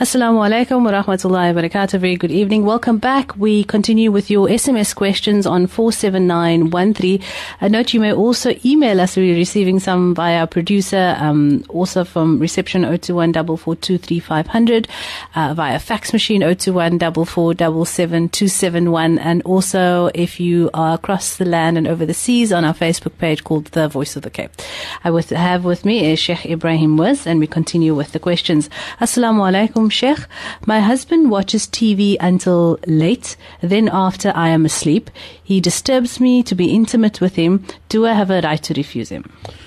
Assalamu alaikum wa rahmatullahi wa barakatuh. Very good evening. Welcome back. We continue with your SMS questions on 47913. A note you may also email us. We're receiving some via our producer, um, also from reception 021 uh, via fax machine 021 and also if you are across the land and over the seas on our Facebook page called The Voice of the Cape. I have with me is Sheikh Ebrahim Moos and we continue with the questions. Assalamu alaikum. Sheikh. My husband watches TV until late, then after I am asleep, he disturbs me to be intimate with him. Do I have a right to refuse him?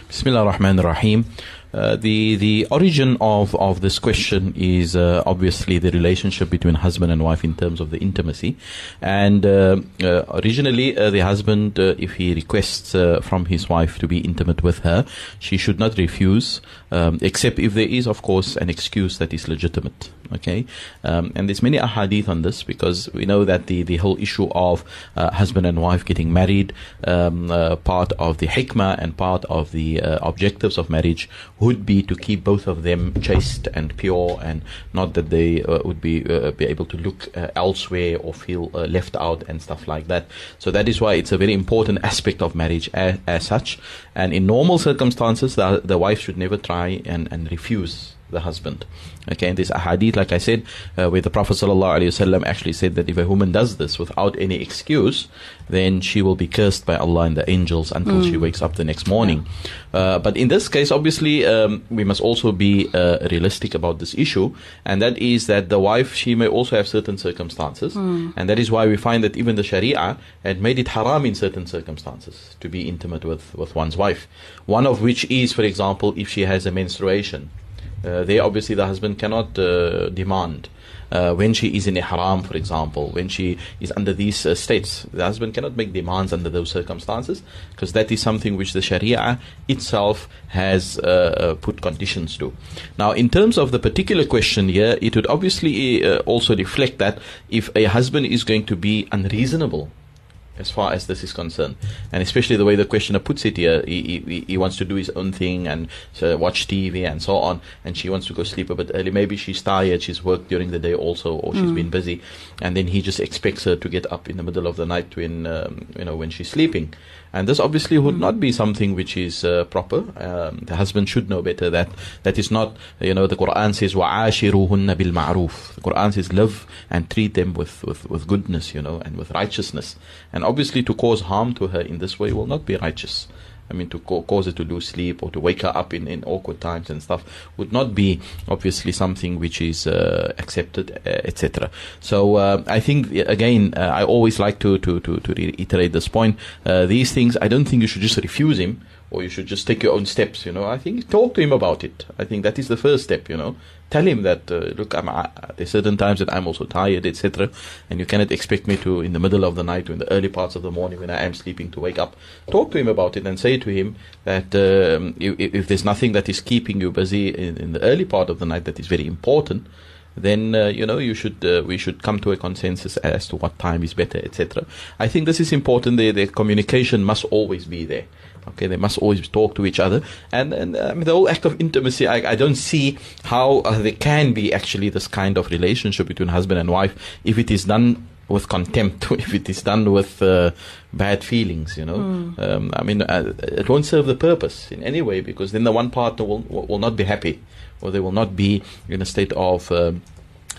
Bismillah ar-Rahman ar-Rahim. Uh, the the origin of, of this question is uh, obviously the relationship between husband and wife in terms of the intimacy, and uh, uh originally uh, the husband, if he requests from his wife to be intimate with her, she should not refuse, um, except if there is, of course, an excuse that is legitimate. Okay, um, and there's many ahadith on this because we know that the, the whole issue of husband and wife getting married, um, part of the hikmah and part of the objectives of marriage would be to keep both of them chaste and pure, and not that they uh, would be uh, be able to look uh, elsewhere or feel uh, left out and stuff like that. So that is why it's a very important aspect of marriage as, as such. And in normal circumstances, the, the wife should never try and, and refuse the husband. Okay, and this hadith, like I said, uh, where the Prophet ﷺ actually said that if a woman does this without any excuse, then she will be cursed by Allah and the angels until mm. she wakes up the next morning. Yeah. Uh, but in this case, obviously, um, we must also be uh, realistic about this issue, and that is that the wife, she may also have certain circumstances, mm. and that is why we find that even the Sharia had made it haram in certain circumstances to be intimate with, with one's wife. One of which is, for example, if she has a menstruation. Uh, they obviously the husband cannot uh, demand uh, when she is in ihram, for example, when she is under these uh, states, the husband cannot make demands under those circumstances because that is something which the Sharia itself has uh, uh put conditions to. Now, in terms of the particular question here, it would obviously also reflect that if a husband is going to be unreasonable as far as this is concerned. And especially the way the questioner puts it here, he, he, he wants to do his own thing and so watch TV and so on, and she wants to go sleep a bit early. Maybe she's tired, she's worked during the day also, or she's mm. been busy, and then he just expects her to get up in the middle of the night when um, you know when she's sleeping. And this obviously would not be something which is uh, proper. Um, the husband should know better that that is not, you know, the Quran says, وَعَاشِرُهُنَّ بِالْمَعْرُوفِ The Quran says, live and treat them with, with, with goodness, you know, and with righteousness. And obviously to cause harm to her in this way will not be righteous. I mean, to cause her to lose sleep or to wake her up in, in awkward times and stuff would not be obviously something which is uh, accepted, uh, etc. So uh, I think again, uh, I always like to to to, to reiterate this point. Uh, these things, I don't think you should just refuse him or you should just take your own steps. You know, I think talk to him about it. I think that is the first step. You know, tell him that uh, look, I'm, uh, there's certain times that I'm also tired, etc. And you cannot expect me to, in the middle of the night or in the early parts of the morning when I am sleeping, to wake up. Talk to him about it and say to him that um, if, if, there's nothing that is keeping you busy in, in, the early part of the night that is very important, then uh, you know you should uh, we should come to a consensus as to what time is better, etc. I think this is important. The, the communication must always be there. Okay, they must always talk to each other, and and I mean, the whole act of intimacy. I, I don't see how uh, there can be actually this kind of relationship between husband and wife if it is done with contempt, if it is done with uh, bad feelings, you know. Mm. Um, I mean, uh, it won't serve the purpose in any way because then the one partner will will not be happy, or they will not be in a state of um,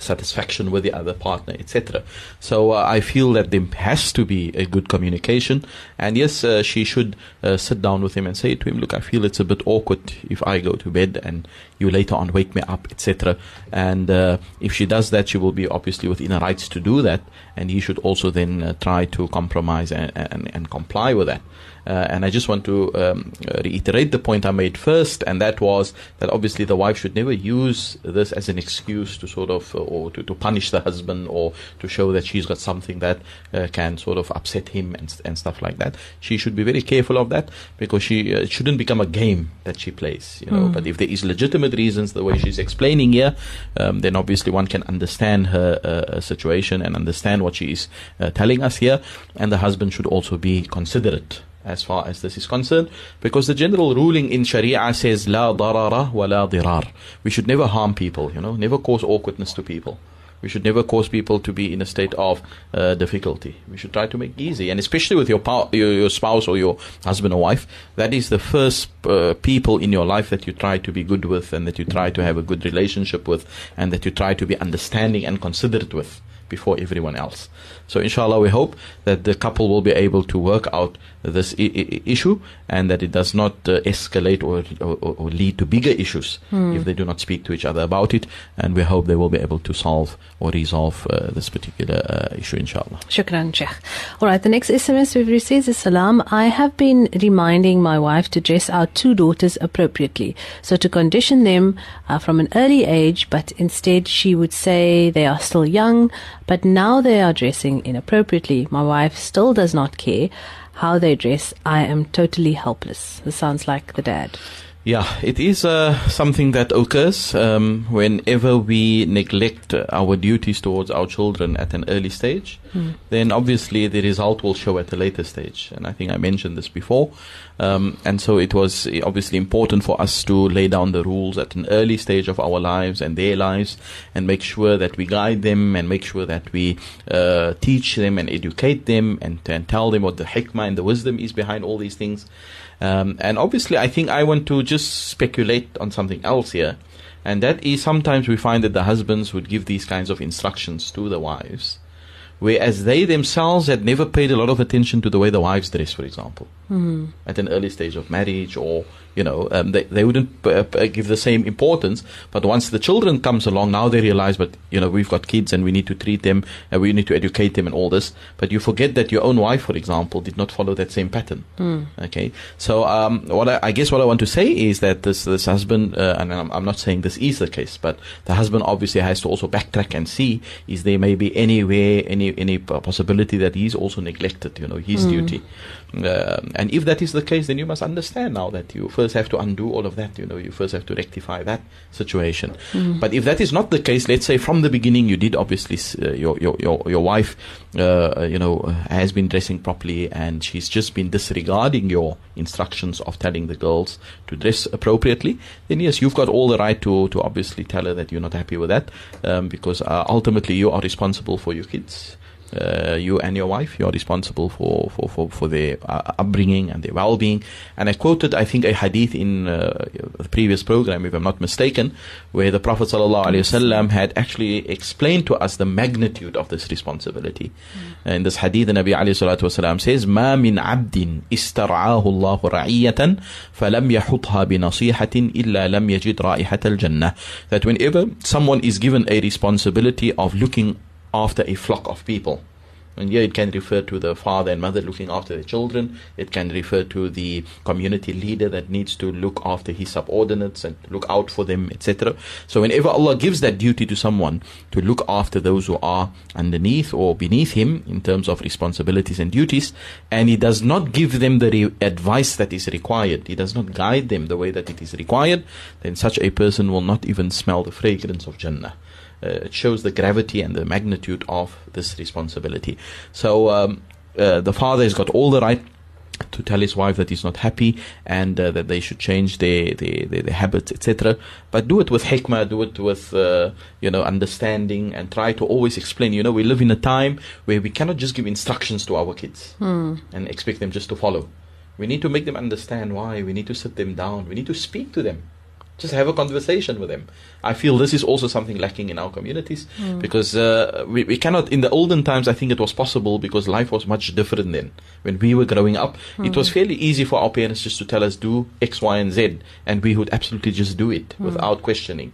satisfaction with the other partner, etc. So uh, I feel that there has to be a good communication, and yes, uh, she should uh, sit down with him and say to him, "Look, I feel it's a bit awkward if I go to bed and you later on wake me up, etc." And uh, if she does that, she will be obviously within her rights to do that, and he should also then uh, try to compromise and, and, and comply with that. Uh, and I just want to um, reiterate the point I made first, and that was that obviously the wife should never use this as an excuse to sort of, uh, or to, to punish the husband, or to show that she's got something that uh, can sort of upset him and, and stuff like that. She should be very careful of that because she uh, shouldn't become a game that she plays, you know. Mm. But if there is legitimate reasons, the way she's explaining here, um, then obviously one can understand her uh, situation and understand what she is uh, telling us here, and the husband should also be considerate as far as this is concerned, because the general ruling in Sharia says la darara wa la dirar. We should never harm people, you know, never cause awkwardness to people. We should never cause people to be in a state of uh, difficulty. We should try to make easy, and especially with your, your, your spouse or your husband or wife, that is the first uh, people in your life that you try to be good with, and that you try to have a good relationship with, and that you try to be understanding and considerate with before everyone else. So, inshallah, we hope that the couple will be able to work out this I- I- issue and that it does not uh, escalate or, or, or lead to bigger issues if they do not speak to each other about it. And we hope they will be able to solve or resolve uh, this particular uh, issue, inshallah. Shukran, Sheikh. All right, the next SMS we've received is Salam. I have been reminding my wife to dress our two daughters appropriately. So to condition them uh, from an early age, but instead she would say they are still young, but now they are dressing inappropriately. My wife still does not care how they dress. I am totally helpless. This sounds like the dad. Yeah, it is uh, something that occurs um, whenever we neglect our duties towards our children at an early stage. Then obviously the result will show at a later stage, and I think I mentioned this before. Um, and so it was obviously important for us to lay down the rules at an early stage of our lives and their lives, and make sure that we guide them and make sure that we uh, teach them and educate them and, and tell them what the hikmah and the wisdom is behind all these things. Um, and obviously, I think I want to just speculate on something else here. And that is sometimes we find that the husbands would give these kinds of instructions to the wives, whereas they themselves had never paid a lot of attention to the way the wives dress, for example, hmm. at an early stage of marriage, or you know, um, they they wouldn't uh, uh, give the same importance. But once the children comes along, now they realize, but you know, we've got kids and we need to treat them and we need to educate them and all this. But you forget that your own wife, for example, did not follow that same pattern. Okay, so um, what I, I guess what I want to say is that this this husband, uh, and I'm, I'm not saying this is the case, but the husband obviously has to also backtrack and see is there maybe anywhere any any possibility that he's also neglected, you know, his duty. Um, and if that is the case, then you must understand now that you first have to undo all of that. You know, you first have to rectify that situation. But if that is not the case, let's say from the beginning you did obviously uh, your your your your wife, uh, you know, uh, has been dressing properly and she's just been disregarding your instructions of telling the girls to dress appropriately. Then yes, you've got all the right to to obviously tell her that you're not happy with that, um, because uh, ultimately you are responsible for your kids uh, you and your wife, you are responsible for, for, for, for their uh, upbringing and their well-being. And I quoted, I think, a hadith in uh, the previous program, if I'm not mistaken, where the Prophet ﷺ had actually explained to us the magnitude of this responsibility. In this hadith, the Nabi ﷺ says, ما من عبد استرعاه الله رعية فلم يحطها بنصيحة إلا لم يجد رائحة الجنة. That whenever someone is given a responsibility of looking after a flock of people. And here it can refer to the father and mother looking after their children. It can refer to the community leader that needs to look after his subordinates and look out for them, etc. So whenever Allah gives that duty to someone to look after those who are underneath or beneath him in terms of responsibilities and duties, and He does not give them the re- advice that is required, He does not guide them the way that it is required, then such a person will not even smell the fragrance of Jannah it shows the gravity and the magnitude of this responsibility. So um, uh, the father has got all the right to tell his wife that he's not happy and uh, that they should change their their, their, their habits, etc. But do it with hikmah, do it with uh, you know understanding, and try to always explain. You know, we live in a time where we cannot just give instructions to our kids and expect them just to follow. We need to make them understand why. We need to sit them down. We need to speak to them just have a conversation with them. I feel this is also something lacking in our communities hmm. because uh, we, we cannot. In the olden times, I think it was possible because life was much different then. When we were growing up, it was hmm. fairly easy for our parents just to tell us do X, Y, and Z, and we would absolutely just do it hmm. without questioning.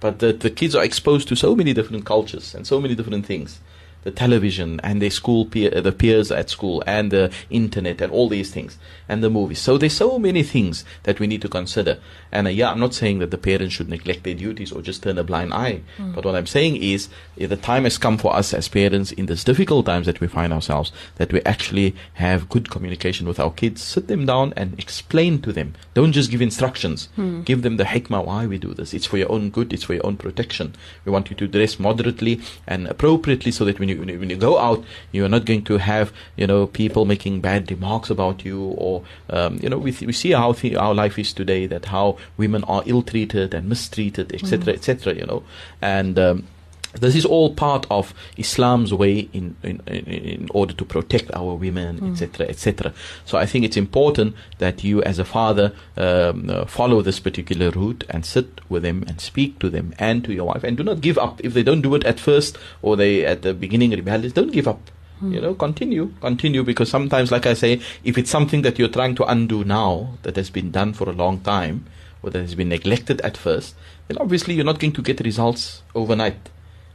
But the, the kids are exposed to so many different cultures and so many different things. The television and their school peer, the peers at school and the internet and all these things and the movies. So there's so many things that we need to consider. And uh, yeah, I'm not saying that the parents should neglect their duties or just turn a blind eye. But what I'm saying is uh, the time has come for us as parents in these difficult times that we find ourselves that we actually have good communication with our kids. Sit them down and explain to them. Don't just give instructions. Give them the hikmah why we do this. It's for your own good. It's for your own protection. We want you to dress moderately and appropriately so that when you when, you go out, you are not going to have you know people making bad remarks about you, or um, you know we th- we see how th- our life is today, that how women are ill treated and mistreated, etc., etc. you know, and um, this is all part of Islam's way in, in, in, in order to protect our women, etc., etc. So I think it's important that you, as a father, um, uh, follow this particular route and sit with them and speak to them and to your wife, and do not give up if they don't do it at first or they at the beginning rebellious. Don't give up. You know, continue, continue, because sometimes, like I say, if it's something that you're trying to undo now that has been done for a long time or that has been neglected at first, then obviously you're not going to get results overnight.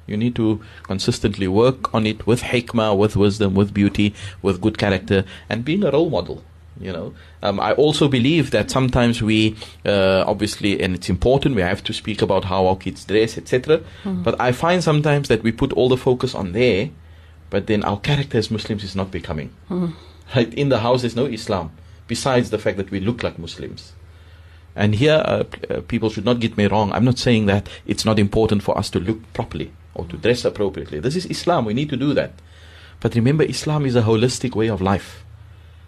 You need to consistently work on it with hikmah, with wisdom, with beauty, with good character, and being a role model. You know, um, I also believe that sometimes we, uh, obviously, and it's important, we have to speak about how our kids dress, etc. But I find sometimes that we put all the focus on there, but then our character as Muslims is not becoming. Right? In the house, there's no Islam, besides the fact that we look like Muslims. And here, uh, p- uh, people should not get me wrong. I'm not saying that it's not important for us to look properly or to dress appropriately. This is Islam. We need to do that. But remember, Islam is a holistic way of life.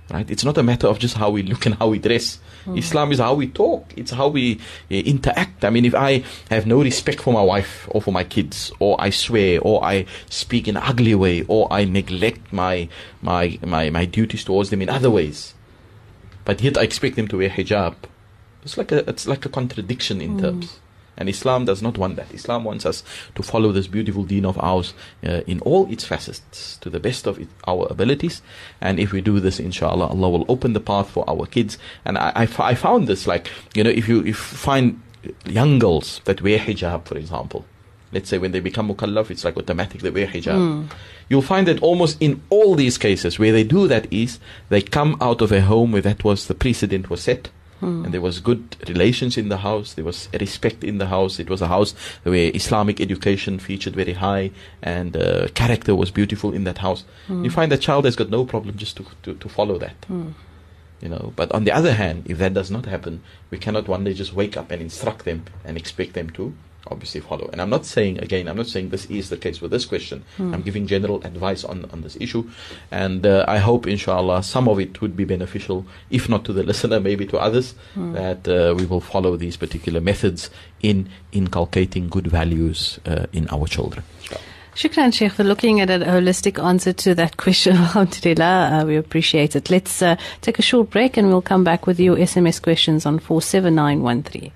Right? It's not a matter of just how we look and how we dress. Islam is how we talk. It's how we uh, interact. I mean, if I have no respect for my wife or for my kids, or I swear, or I speak in an ugly way, or I neglect my my my, my duties towards them in other ways, but yet I expect them to wear hijab, it's like a it's like a contradiction in terms. And Islam does not want that. Islam wants us to follow this beautiful deen of ours uh, in all its facets to the best of it, our abilities. And if we do this, inshallah, Allah will open the path for our kids. And I, I, f- I found this like, you know, if you if you find young girls that wear hijab, for example, let's say when they become mukallaf, it's like automatic they wear hijab. You'll find that almost in all these cases where they do that is they come out of a home where that was the precedent was set. Hmm. And there was good relations in the house. There was respect in the house. It was a house where Islamic education featured very high, and uh, character was beautiful in that house. Hmm. You find the child has got no problem just to to, to follow that. Hmm. You know, but on the other hand, if that does not happen, we cannot one day just wake up and instruct them and expect them to obviously follow. And I'm not saying again, I'm not saying this is the case with this question. I'm giving general advice on on this issue, and uh, I hope, inshallah, some of it would be beneficial, if not to the listener, maybe to others, that uh, we will follow these particular methods in inculcating good values uh, in our children. Shukran, Sheikh, for looking at a holistic answer to that question. Alhamdulillah, uh, we appreciate it. Let's uh, take a short break and we'll come back with your SMS questions on 47913.